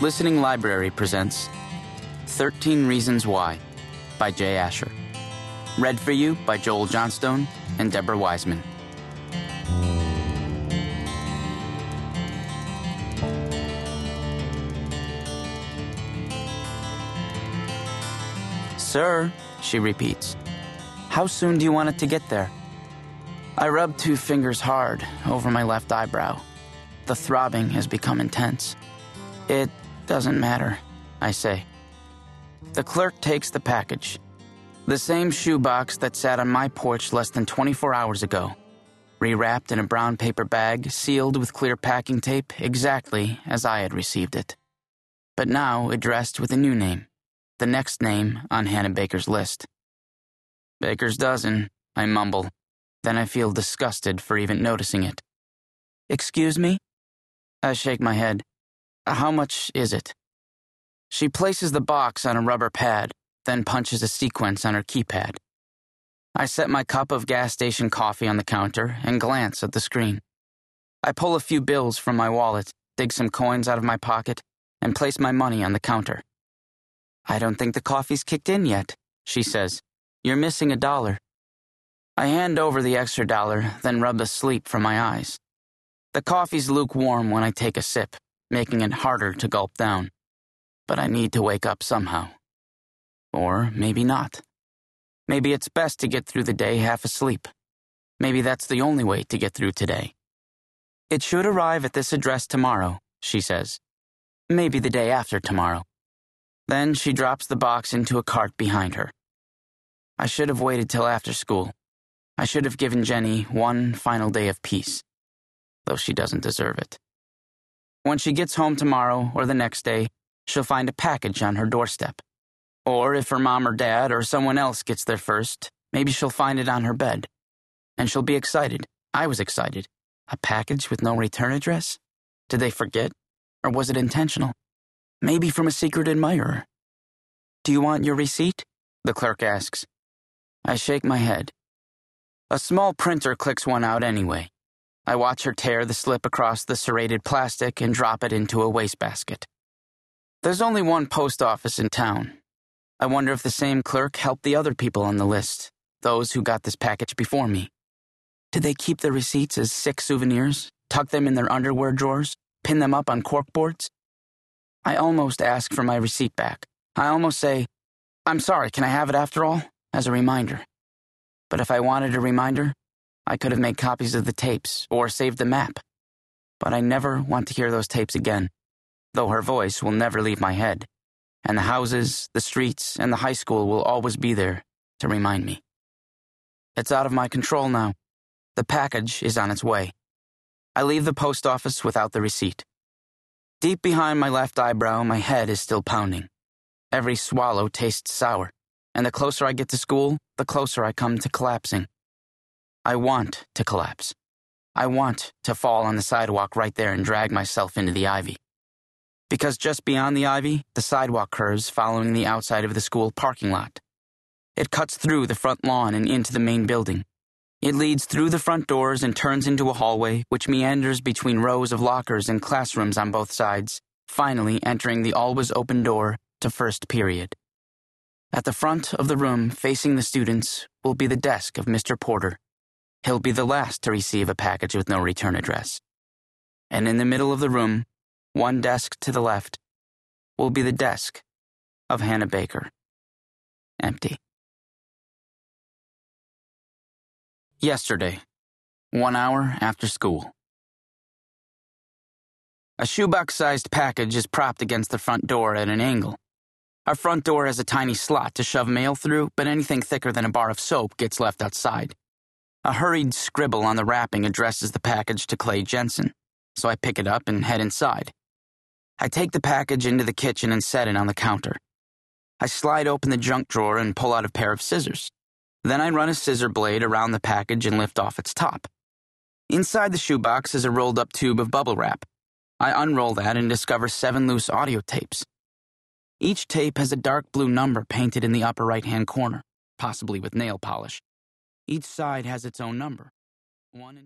Listening Library presents 13 Reasons Why by Jay Asher. Read for you by Joel Johnstone and Debra Wiseman. Sir, she repeats, how soon do you want it to get there? I rub two fingers hard over my left eyebrow. The throbbing has become intense. It doesn't matter, I say. The clerk takes the package. The same shoebox that sat on my porch less than 24 hours ago. Rewrapped in a brown paper bag, sealed with clear packing tape, exactly as I had received it. But now addressed with a new name, the next name on Hannah Baker's list. Baker's dozen, I mumble. Then I feel disgusted for even noticing it. Excuse me? I shake my head. How much is it? She places the box on a rubber pad, then punches a sequence on her keypad. I set my cup of gas station coffee on the counter and glance at the screen. I pull a few bills from my wallet, dig some coins out of my pocket, and place my money on the counter. I don't think the coffee's kicked in yet, she says. You're missing a dollar. I hand over the extra dollar, then rub the sleep from my eyes. The coffee's lukewarm when I take a sip, making it harder to gulp down. But I need to wake up somehow. Or maybe not. Maybe it's best to get through the day half asleep. Maybe that's the only way to get through today. It should arrive at this address tomorrow, she says. Maybe the day after tomorrow. Then she drops the box into a cart behind her. I should have waited till after school. I should have given Jenny one final day of peace, though she doesn't deserve it. When she gets home tomorrow or the next day, she'll find a package on her doorstep. Or if her mom or dad or someone else gets there first, maybe she'll find it on her bed. And she'll be excited. I was excited. A package with no return address? Did they forget? Or was it intentional? Maybe from a secret admirer. Do you want your receipt? The clerk asks. I shake my head. A small printer clicks one out anyway. I watch her tear the slip across the serrated plastic and drop it into a wastebasket. There's only one post office in town. I wonder if the same clerk helped the other people on the list, those who got this package before me. Did they keep the receipts as sick souvenirs, tuck them in their underwear drawers, pin them up on corkboards? I almost ask for my receipt back. I almost say, I'm sorry, can I have it after all? As a reminder. But if I wanted a reminder, I could have made copies of the tapes or saved the map. But I never want to hear those tapes again, though her voice will never leave my head, and the houses, the streets, and the high school will always be there to remind me. It's out of my control now. The package is on its way. I leave the post office without the receipt. Deep behind my left eyebrow, my head is still pounding. Every swallow tastes sour, and the closer I get to school, the closer I come to collapsing. I want to collapse. I want to fall on the sidewalk right there and drag myself into the ivy. Because just beyond the ivy, the sidewalk curves following the outside of the school parking lot. It cuts through the front lawn and into the main building. It leads through the front doors and turns into a hallway which meanders between rows of lockers and classrooms on both sides, finally entering the always open door to first period. At the front of the room, facing the students, will be the desk of Mr. Porter. He'll be the last to receive a package with no return address. And in the middle of the room, one desk to the left, will be the desk of Hannah Baker. Empty. Yesterday, one hour after school. A shoebox sized package is propped against the front door at an angle. Our front door has a tiny slot to shove mail through, but anything thicker than a bar of soap gets left outside. A hurried scribble on the wrapping addresses the package to Clay Jensen, so I pick it up and head inside. I take the package into the kitchen and set it on the counter. I slide open the junk drawer and pull out a pair of scissors. Then I run a scissor blade around the package and lift off its top. Inside the shoebox is a rolled up tube of bubble wrap. I unroll that and discover seven loose audio tapes. Each tape has a dark blue number painted in the upper right hand corner, possibly with nail polish. Each side has its own number. One